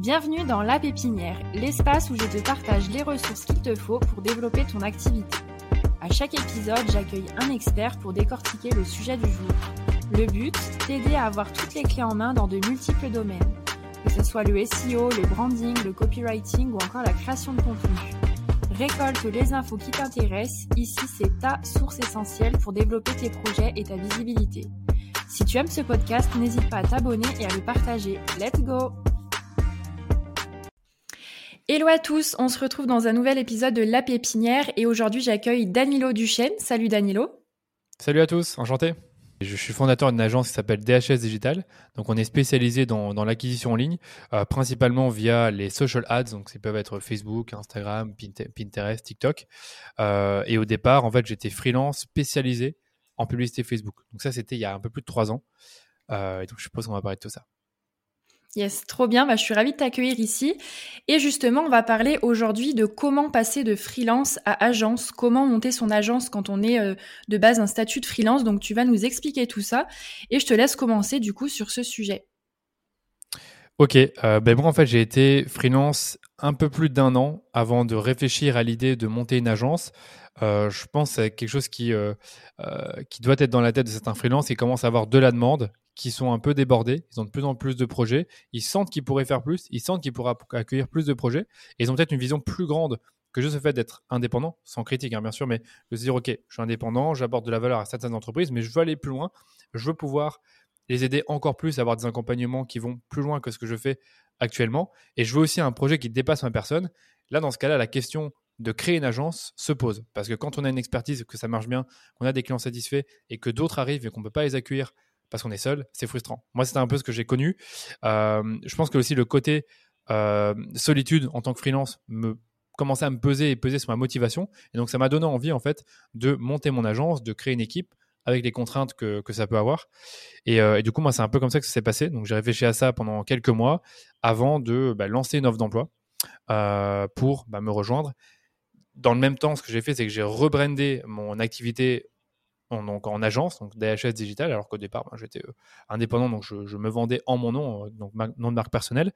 Bienvenue dans La Pépinière, l'espace où je te partage les ressources qu'il te faut pour développer ton activité. À chaque épisode, j'accueille un expert pour décortiquer le sujet du jour. Le but, t'aider à avoir toutes les clés en main dans de multiples domaines, que ce soit le SEO, le branding, le copywriting ou encore la création de contenu. Récolte les infos qui t'intéressent, ici c'est ta source essentielle pour développer tes projets et ta visibilité. Si tu aimes ce podcast, n'hésite pas à t'abonner et à le partager. Let's go Hello à tous, on se retrouve dans un nouvel épisode de La Pépinière et aujourd'hui j'accueille Danilo Duchesne. Salut Danilo. Salut à tous, enchanté. Je suis fondateur d'une agence qui s'appelle DHS Digital. Donc, on est spécialisé dans, l'acquisition en ligne, euh, principalement via les social ads. Donc, ça peuvent être Facebook, Instagram, Pinterest, TikTok. Euh, et au départ, en fait, j'étais freelance spécialisé en publicité Facebook. Donc, ça, c'était il y a un peu plus de trois ans. Euh, et donc, je suppose qu'on va parler de tout ça. Yes, trop bien. Bah, je suis ravie de t'accueillir ici. Et justement, on va parler aujourd'hui de comment passer de freelance à agence, comment monter son agence quand on est euh, de base un statut de freelance. Donc, tu vas nous expliquer tout ça. Et je te laisse commencer du coup sur ce sujet. Ok, euh, ben moi en fait j'ai été freelance un peu plus d'un an avant de réfléchir à l'idée de monter une agence. Euh, je pense que c'est quelque chose qui, qui doit être dans la tête de certains freelances. Qui commencent à avoir de la demande, qui sont un peu débordés, ils ont de plus en plus de projets, ils sentent qu'ils pourraient faire plus, ils sentent qu'ils pourraient accueillir plus de projets, et ils ont peut-être une vision plus grande que juste le fait d'être indépendant, sans critique hein, bien sûr, mais de se dire ok, je suis indépendant, j'apporte de la valeur à certaines entreprises, mais je veux aller plus loin, je veux pouvoir les aider encore plus à avoir des accompagnements qui vont plus loin que ce que je fais actuellement, et je veux aussi un projet qui dépasse ma personne. Là, dans ce cas-là, la question de créer une agence se pose. Parce que quand on a une expertise, que ça marche bien, qu'on a des clients satisfaits et que d'autres arrivent et qu'on ne peut pas les accueillir parce qu'on est seul, c'est frustrant. Moi, c'était un peu ce que j'ai connu. Euh, je pense que aussi le côté euh, solitude en tant que freelance me commençait à me peser et peser sur ma motivation. Et donc, ça m'a donné envie, en fait, de monter mon agence, de créer une équipe avec les contraintes que, que ça peut avoir. Et, euh, du coup, moi, c'est un peu comme ça que ça s'est passé. Donc, j'ai réfléchi à ça pendant quelques mois avant de bah, lancer une offre d'emploi pour bah, me rejoindre. Dans le même temps, ce que j'ai fait, c'est que j'ai rebrandé mon activité en, donc en agence, donc DHS Digital, alors qu'au départ, ben, j'étais euh, indépendant, donc je, me vendais en mon nom, euh, donc nom de marque personnelle.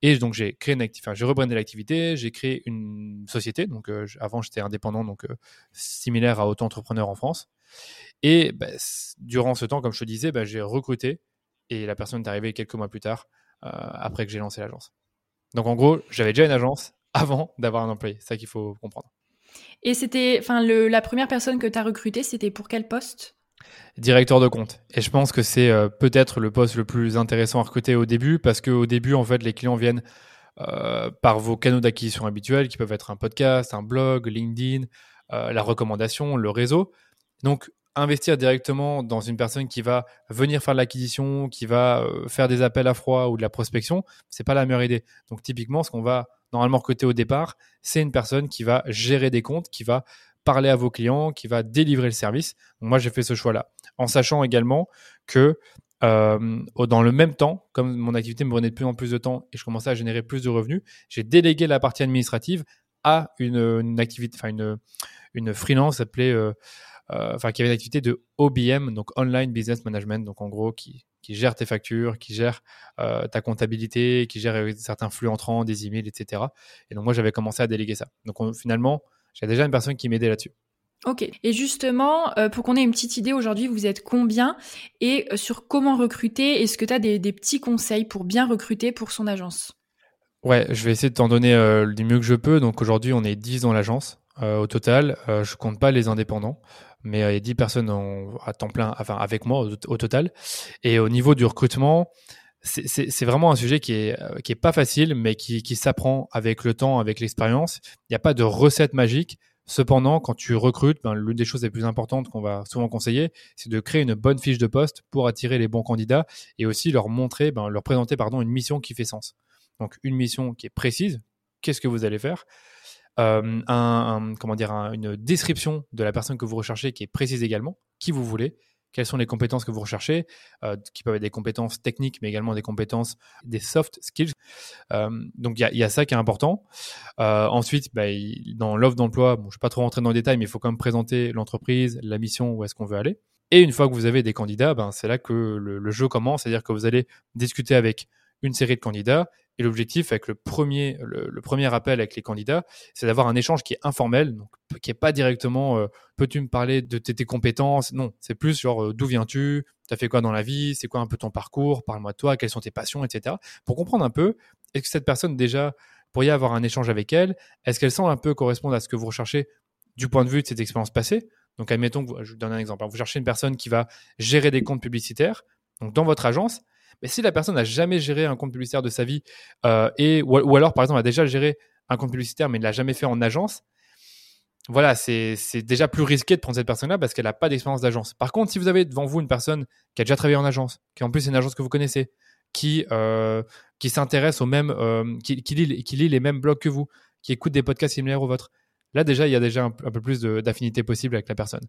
Et donc j'ai créé une enfin, j'ai rebrandé l'activité, j'ai créé une société. Donc euh, avant j'étais indépendant, donc similaire à auto-entrepreneur en France. Et ben, durant ce temps, comme je te disais, ben, j'ai recruté et la personne est arrivée quelques mois plus tard, après que j'ai lancé l'agence. Donc en gros, j'avais déjà une agence avant d'avoir un employé. C'est ça qu'il faut comprendre. Et c'était, enfin, la première personne que tu as recrutée, c'était pour quel poste? Directeur de compte. Et je pense que c'est euh, peut-être le poste le plus intéressant à recruter au début, parce qu'au début, en fait, les clients viennent euh, par vos canaux d'acquisition habituels, qui peuvent être un podcast, un blog, LinkedIn, euh, la recommandation, le réseau. Donc, investir directement dans une personne qui va venir faire de l'acquisition, qui va faire des appels à froid ou de la prospection, c'est pas la meilleure idée. Donc, typiquement, ce qu'on va normalement recruter au départ, c'est une personne qui va gérer des comptes, qui va parler à vos clients, qui va délivrer le service. moi, j'ai fait ce choix-là, en sachant également que euh, dans le même temps, comme mon activité me prenait de plus en plus de temps et je commençais à générer plus de revenus, j'ai délégué la partie administrative à une, activité, enfin une, freelance appelée, euh, euh, qui avait une activité de OBM, donc Online Business Management, donc en gros qui qui gère tes factures, qui gère euh, ta comptabilité, qui gère euh, certains flux entrants, des emails, etc. Et donc moi, j'avais commencé à déléguer ça. Donc finalement, j'ai déjà une personne qui m'aidait là-dessus. Ok. Et justement, euh, pour qu'on ait une petite idée, aujourd'hui, vous êtes combien et sur comment recruter? Est-ce que tu as des, petits conseils pour bien recruter pour son agence? Ouais, je vais essayer de t'en donner du mieux que je peux. Donc aujourd'hui, on est 10 dans l'agence. au total, je compte pas les indépendants mais euh, il y a 10 personnes à temps plein, enfin avec moi au, total. Et au niveau du recrutement, c'est vraiment un sujet qui est, euh, qui est pas facile, mais qui, qui s'apprend avec le temps, avec l'expérience. Il n'y a pas de recette magique. Cependant, quand tu recrutes, ben, l'une des choses les plus importantes qu'on va souvent conseiller, c'est de créer une bonne fiche de poste pour attirer les bons candidats et aussi leur montrer, ben, leur présenter pardon, une mission qui fait sens. Donc une mission qui est précise, qu'est-ce que vous allez faire? Euh, un, comment dire, une description de la personne que vous recherchez qui est précise également, qui vous voulez, quelles sont les compétences que vous recherchez, euh, qui peuvent être des compétences techniques, mais également des compétences, des soft skills. Euh, donc il y, a ça qui est important. ensuite, bah, dans l'offre d'emploi, bon, je ne vais pas trop rentrer dans les détails, mais il faut quand même présenter l'entreprise, la mission, où est-ce qu'on veut aller. Et une fois que vous avez des candidats, ben, c'est là que le, le jeu commence, c'est-à-dire que vous allez discuter avec une série de candidats Et l'objectif avec le premier, le, premier appel avec les candidats, c'est d'avoir un échange qui est informel, donc qui n'est pas directement euh, peux-tu me parler de tes, compétences? Non, c'est plus genre euh, d'où viens-tu? Tu as fait quoi dans la vie? C'est quoi un peu ton parcours? Parle-moi de toi, quelles sont tes passions, etc. Pour comprendre un peu, est-ce que cette personne déjà pourriez avoir un échange avec elle Est-ce qu'elle semble un peu correspondre à ce que vous recherchez du point de vue de cette expérience passée? Donc, admettons, je vous donne un exemple. Vous cherchez une personne qui va gérer des comptes publicitaires, donc dans votre agence, mais si la personne n'a jamais géré un compte publicitaire de sa vie, euh, et, ou, alors par exemple a déjà géré un compte publicitaire mais ne l'a jamais fait en agence, voilà, c'est déjà plus risqué de prendre cette personne-là parce qu'elle n'a pas d'expérience d'agence. Par contre, si vous avez devant vous une personne qui a déjà travaillé en agence, qui en plus est une agence que vous connaissez, qui, euh, qui s'intéresse au même, euh, qui, lit, qui lit les mêmes blogs que vous, qui écoute des podcasts similaires aux vôtres, là déjà, il y a déjà un, peu plus d'affinité possible avec la personne.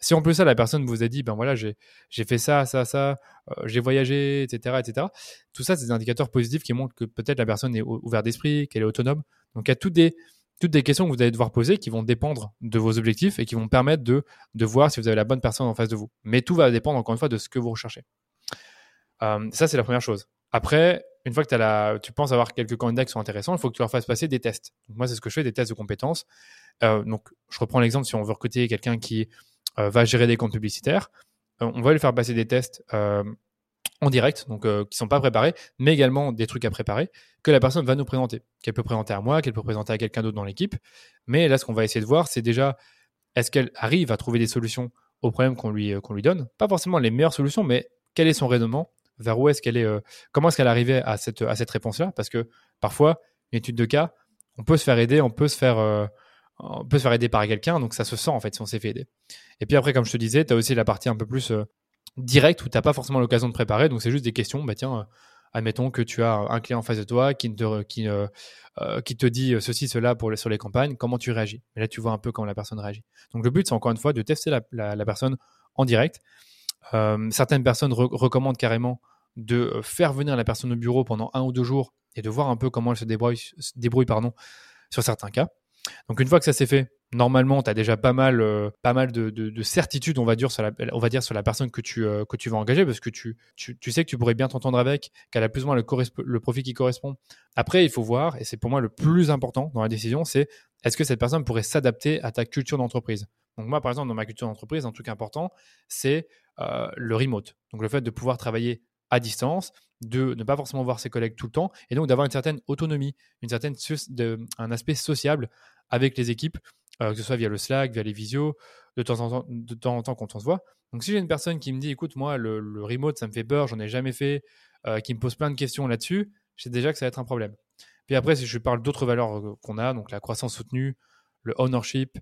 Si en plus ça, la personne vous a dit, ben voilà, j'ai fait ça, ça, ça, euh, j'ai voyagé, etc., etc. Tout ça, c'est des indicateurs positifs qui montrent que peut-être la personne est ouverte d'esprit, qu'elle est autonome. Donc il y a toutes des, toutes des questions que vous allez devoir poser qui vont dépendre de vos objectifs et qui vont permettre de, de voir si vous avez la bonne personne en face de vous. Mais tout va dépendre encore une fois de ce que vous recherchez. Euh, ça, c'est la première chose. Après, une fois que la, tu penses avoir quelques candidats qui sont intéressants, il faut que tu leur fasses passer des tests. moi, c'est ce que je fais, des tests de compétences. Euh, donc, je reprends l'exemple, si on veut recruter quelqu'un qui euh, va gérer des comptes publicitaires, on va lui faire passer des tests en direct, donc qui ne sont pas préparés, mais également des trucs à préparer que la personne va nous présenter, qu'elle peut présenter à moi, qu'elle peut présenter à quelqu'un d'autre dans l'équipe. Mais là, ce qu'on va essayer de voir, c'est déjà est-ce qu'elle arrive à trouver des solutions aux problèmes qu'on lui, donne? Pas forcément les meilleures solutions, mais quel est son raisonnement? Vers où est-ce qu'elle est, euh, comment est-ce qu'elle arrivait à cette, à cette réponse-là? Parce que parfois, une étude de cas, on peut se faire aider, on peut se faire, euh, on peut se faire aider par quelqu'un, donc ça se sent en fait si on s'est fait aider. Et puis après, comme je te disais, tu as aussi la partie un peu plus euh, directe où tu n'as pas forcément l'occasion de préparer, donc c'est juste des questions. Bah tiens, admettons que tu as un client en face de toi qui te, qui, te dit ceci, cela pour sur les campagnes, comment tu réagis? Et là, tu vois un peu comment la personne réagit. Donc le but, c'est encore une fois de tester la, la personne en direct euh, certaines personnes recommandent carrément de euh, faire venir la personne au bureau pendant un ou deux jours et de voir un peu comment elle se débrouille, débrouille sur certains cas. Donc une fois que ça s'est fait, normalement, tu as déjà pas mal, euh, pas mal de, de, certitudes, on va, dire sur la, personne que tu, que tu vas engager, parce que tu, sais que tu pourrais bien t'entendre avec, qu'elle a plus ou moins le, profil qui correspond. Après, il faut voir, et c'est pour moi le plus important dans la décision, c'est est-ce que cette personne pourrait s'adapter à ta culture d'entreprise? Donc moi, par exemple, dans ma culture d'entreprise, un truc important, c'est euh, le remote. Donc le fait de pouvoir travailler à distance, de ne pas forcément voir ses collègues tout le temps, et donc d'avoir une certaine autonomie, une certaine un aspect sociable avec les équipes, euh, que ce soit via le Slack, via les visios, de temps en temps, de temps, en temps quand on se voit. Donc si j'ai une personne qui me dit, écoute, moi, le, remote, ça me fait peur, j'en ai jamais fait, euh, qui me pose plein de questions là-dessus, je sais déjà que ça va être un problème. Puis après, si je parle d'autres valeurs qu'on a, donc la croissance soutenue, le ownership,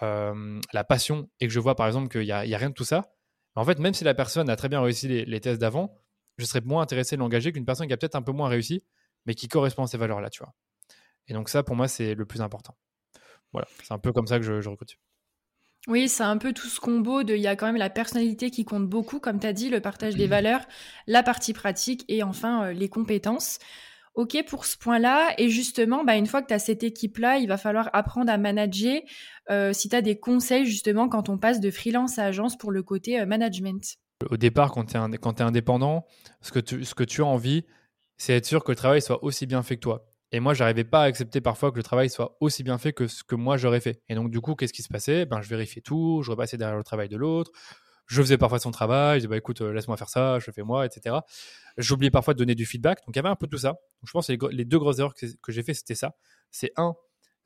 la passion, et que je vois par exemple qu'il n'y a, a, rien de tout ça, en fait, même si la personne a très bien réussi les, tests d'avant, je serais moins intéressé de l'engager qu'une personne qui a peut-être un peu moins réussi, mais qui correspond à ces valeurs-là, tu vois. Et donc ça, pour moi, c'est le plus important. Voilà, c'est un peu comme ça que je, recrute. Oui, c'est un peu tout ce combo de, il y a quand même la personnalité qui compte beaucoup, comme tu as dit, le partage des mmh. valeurs, la partie pratique et enfin euh, les compétences. OK pour ce point-là. Et justement, bah, une fois que tu as cette équipe-là, il va falloir apprendre à manager. Euh, si tu as des conseils justement quand on passe de freelance à agence pour le côté euh, management. Au départ, quand tu es, indépendant, ce que, tu, ce que tu as envie, c'est être sûr que le travail soit aussi bien fait que toi. Et moi, j'arrivais pas à accepter parfois que le travail soit aussi bien fait que ce que moi j'aurais fait. Et donc, du coup, qu'est-ce qui se passait? Ben, Je vérifiais tout, je repassais derrière le travail de l'autre, je faisais parfois son travail, je disais bah écoute, euh, laisse-moi faire ça, je fais moi, etc. J'oubliais parfois de donner du feedback. Donc il y avait un peu tout ça. Je pense que les, deux grosses erreurs que, j'ai fait, c'était ça. C'est un,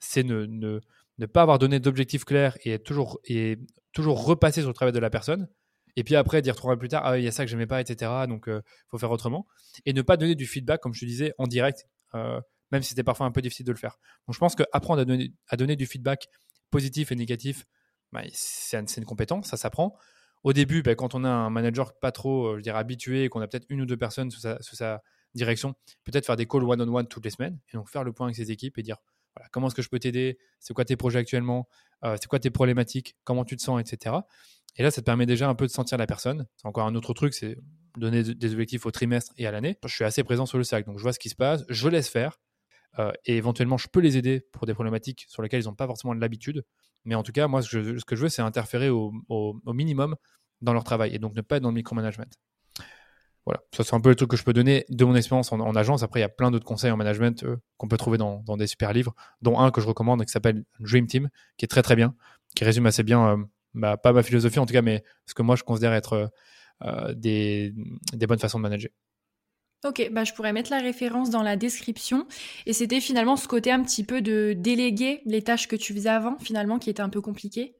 c'est ne, ne, ne, pas avoir donné d'objectifs clairs et toujours, et toujours repasser sur le travail de la personne. Et puis après, dire trois mois plus tard, ah, il y a ça que j'aimais pas, etc. Donc il euh, faut faire autrement. Et ne pas donner du feedback, comme je te disais, en direct, euh, même si c'était parfois un peu difficile de le faire. Donc je pense qu'apprendre à donner, à donner du feedback positif et négatif, bah, c'est une compétence, ça s'apprend au début, ben, quand on a un manager pas trop, euh, je dirais, habitué qu'on a peut-être une ou deux personnes sous sa, direction, peut-être faire des calls one-on-one toutes les semaines et donc faire le point avec ses équipes et dire voilà, comment est-ce que je peux t'aider, c'est quoi tes projets actuellement, c'est quoi tes problématiques, comment tu te sens, etc. Et là, ça te permet déjà un peu de sentir la personne. C'est encore un autre truc, c'est donner des objectifs au trimestre et à l'année. Je suis assez présent sur le sac, donc je vois ce qui se passe, je laisse faire. Euh, et éventuellement, je peux les aider pour des problématiques sur lesquelles ils n'ont pas forcément de l'habitude. Mais en tout cas, moi, ce que je, veux, c'est interférer au, minimum dans leur travail et donc ne pas être dans le micromanagement. voilà, ça c'est un peu le truc que je peux donner de mon expérience en, agence. Après, il y a plein d'autres conseils en management euh, qu'on peut trouver dans, des super livres, dont un que je recommande qui s'appelle Dream Team, qui est très très bien, qui résume assez bien, euh, bah, pas ma philosophie en tout cas, mais ce que moi je considère être euh, des, des bonnes façons de manager. Ok, bah je pourrais mettre la référence dans la description. Et c'était finalement ce côté un petit peu de déléguer les tâches que tu faisais avant, finalement, qui était un peu compliqué.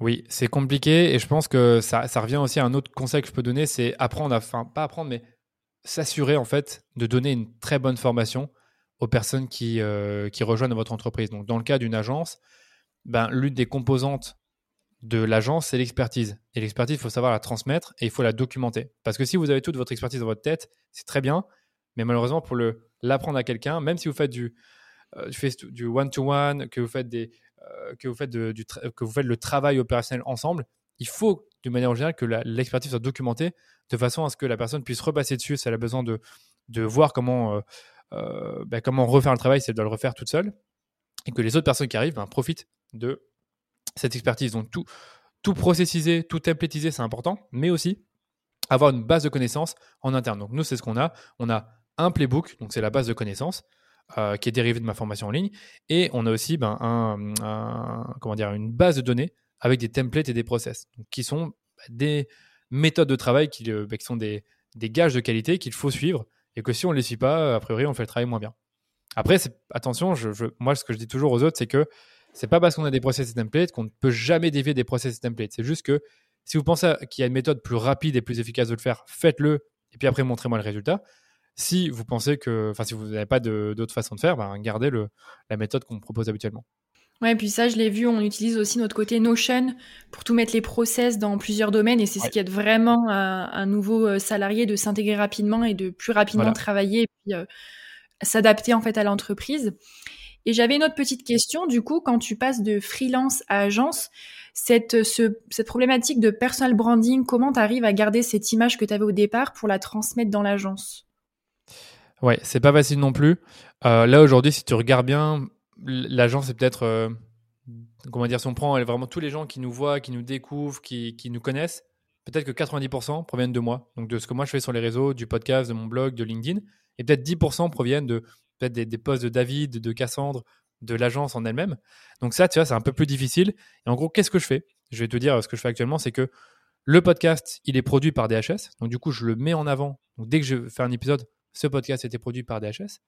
Oui, c'est compliqué et je pense que ça, revient aussi à un autre conseil que je peux donner, c'est apprendre, à, enfin pas apprendre, mais s'assurer en fait de donner une très bonne formation aux personnes qui, euh, qui rejoignent votre entreprise. Donc dans le cas d'une agence, ben, l'une des composantes de l'agence, c'est l'expertise. Et l'expertise, il faut savoir la transmettre et il faut la documenter. Parce que si vous avez toute votre expertise dans votre tête, c'est très bien, mais malheureusement, pour l'apprendre à quelqu'un, même si vous faites du, euh, du one-to-one, que vous faites des, euh, que, vous faites du que vous faites le travail opérationnel ensemble, il faut de manière générale que l'expertise soit documentée de façon à ce que la personne puisse repasser dessus si elle a besoin de, de voir comment, euh, euh, ben, comment refaire le travail si elle doit le refaire toute seule et que les autres personnes qui arrivent ben, profitent de cette expertise. Donc tout, tout processiser, tout templatiser, c'est important, mais aussi avoir une base de connaissances en interne. Donc nous, c'est ce qu'on a. On a un playbook, donc c'est la base de connaissances. Euh, qui est dérivé de ma formation en ligne. Et on a aussi ben, un, comment dire, une base de données avec des templates et des process, qui sont bah, des méthodes de travail qui, euh, bah, qui sont des, des, gages de qualité qu'il faut suivre et que si on ne les suit pas, a priori, on fait le travail moins bien. Après, attention, je, moi, ce que je dis toujours aux autres, c'est que c'est pas parce qu'on a des process et templates qu'on ne peut jamais dévier des process et templates. C'est juste que si vous pensez qu'il y a une méthode plus rapide et plus efficace de le faire, faites-le et puis après montrez-moi le résultat. Si vous pensez que, enfin, si vous n'avez pas d'autre façon de faire, ben, gardez le, la méthode qu'on propose habituellement. Ouais, puis ça, je l'ai vu, on utilise aussi notre côté Notion pour tout mettre les process dans plusieurs domaines et c'est ce qui aide vraiment à un nouveau euh, salarié de s'intégrer rapidement et de plus rapidement travailler et puis euh, s'adapter en fait à l'entreprise. Et j'avais une autre petite question, du coup, quand tu passes de freelance à agence, cette, ce, cette problématique de personal branding, comment tu arrives à garder cette image que tu avais au départ pour la transmettre dans l'agence? Ouais, c'est pas facile non plus. Euh, là aujourd'hui, si tu regardes bien, l'agence c'est peut-être, euh, comment dire, si on prend vraiment tous les gens qui nous voient, qui nous découvrent, qui nous connaissent, peut-être que 90% proviennent de moi, donc de ce que moi je fais sur les réseaux, du podcast, de mon blog, de LinkedIn, et peut-être 10% proviennent de peut-être des, posts de David, de Cassandre, de l'agence en elle-même. Donc ça, tu vois, c'est un peu plus difficile. Et en gros, qu'est-ce que je fais? Je vais te dire ce que je fais actuellement, c'est que le podcast, il est produit par DHS, donc du coup, je le mets en avant. Donc dès que je fais un épisode, ce podcast été produit par DHS.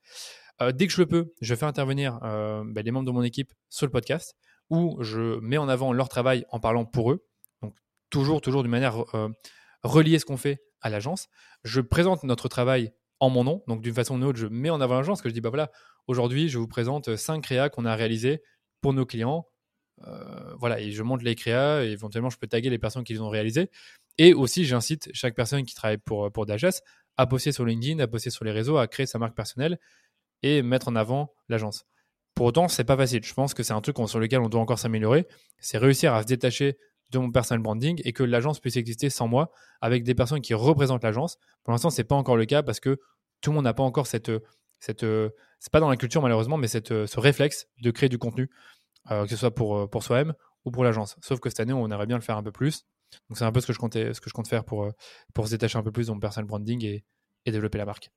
Euh, dès que je le peux, je fais intervenir euh, ben, les membres de mon équipe sur le podcast où je mets en avant leur travail en parlant pour eux. Donc, toujours, toujours d'une manière euh, reliée ce qu'on fait à l'agence. Je présente notre travail en mon nom. Donc, d'une façon ou d'une autre, je mets en avant l'agence, que je dis, bah voilà, aujourd'hui, je vous présente cinq créas qu'on a réalisés pour nos clients. voilà, et je montre les créas et éventuellement, je peux taguer les personnes qui les ont réalisées. Et aussi, j'incite chaque personne qui travaille pour, pour DHS à poster sur LinkedIn, à poster sur les réseaux, à créer sa marque personnelle et mettre en avant l'agence. Pour autant, c'est pas facile. Je pense que c'est un truc sur lequel on doit encore s'améliorer. C'est réussir à se détacher de mon personal branding et que l'agence puisse exister sans moi avec des personnes qui représentent l'agence. Pour l'instant, c'est pas encore le cas parce que tout le monde n'a pas encore cette, cette, c'est pas dans la culture malheureusement, mais cette, ce réflexe de créer du contenu, euh, que ce soit pour, soi-même ou pour l'agence. Sauf que cette année, on aimerait bien le faire un peu plus. Donc c'est un peu ce que je ce compte faire pour, euh, pour se détacher un peu plus de mon personal branding et, et développer la marque.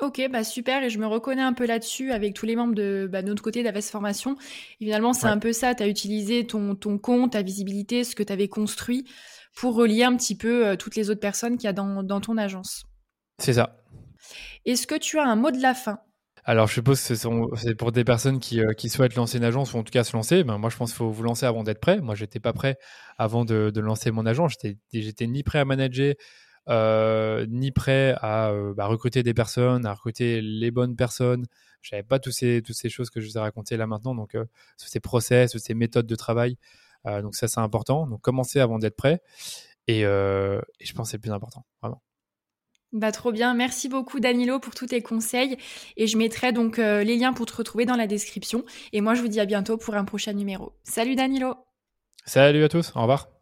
Ok, bah super, et je me reconnais un peu là-dessus avec tous les membres de bah, notre côté d'Aves Formation. Évidemment, c'est un peu ça, tu as utilisé ton, ton compte, ta visibilité, ce que tu avais construit pour relier un petit peu euh, toutes les autres personnes qu'il y a dans, dans ton agence. C'est ça. Est-ce que tu as un mot de la fin? Alors, je suppose que c'est pour des personnes euh, qui, souhaitent lancer une agence ou en tout cas se lancer. Ben, moi, je pense qu'il faut vous lancer avant d'être prêt. Moi, j'étais pas prêt avant de, lancer mon agence. J'étais ni prêt à manager, euh, ni prêt à euh, bah, recruter des personnes, à recruter les bonnes personnes. Je n'avais pas tous ces, toutes ces choses que je vous ai racontées là maintenant. Donc, ces process, ces méthodes de travail. donc, ça, c'est important. Donc, commencer avant d'être prêt. Et, et je pense que c'est le plus important, vraiment. Bah trop bien, merci beaucoup Danilo pour tous tes conseils et je mettrai donc euh, les liens pour te retrouver dans la description et moi je vous dis à bientôt pour un prochain numéro. Salut Danilo Salut à tous, au revoir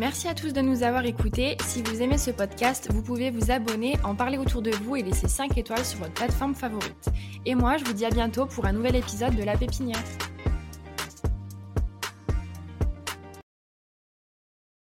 Merci à tous de nous avoir écoutés. Si vous aimez ce podcast, vous pouvez vous abonner, en parler autour de vous et laisser 5 étoiles sur votre plateforme favorite. Et moi, je vous dis à bientôt pour un nouvel épisode de La Pépinière.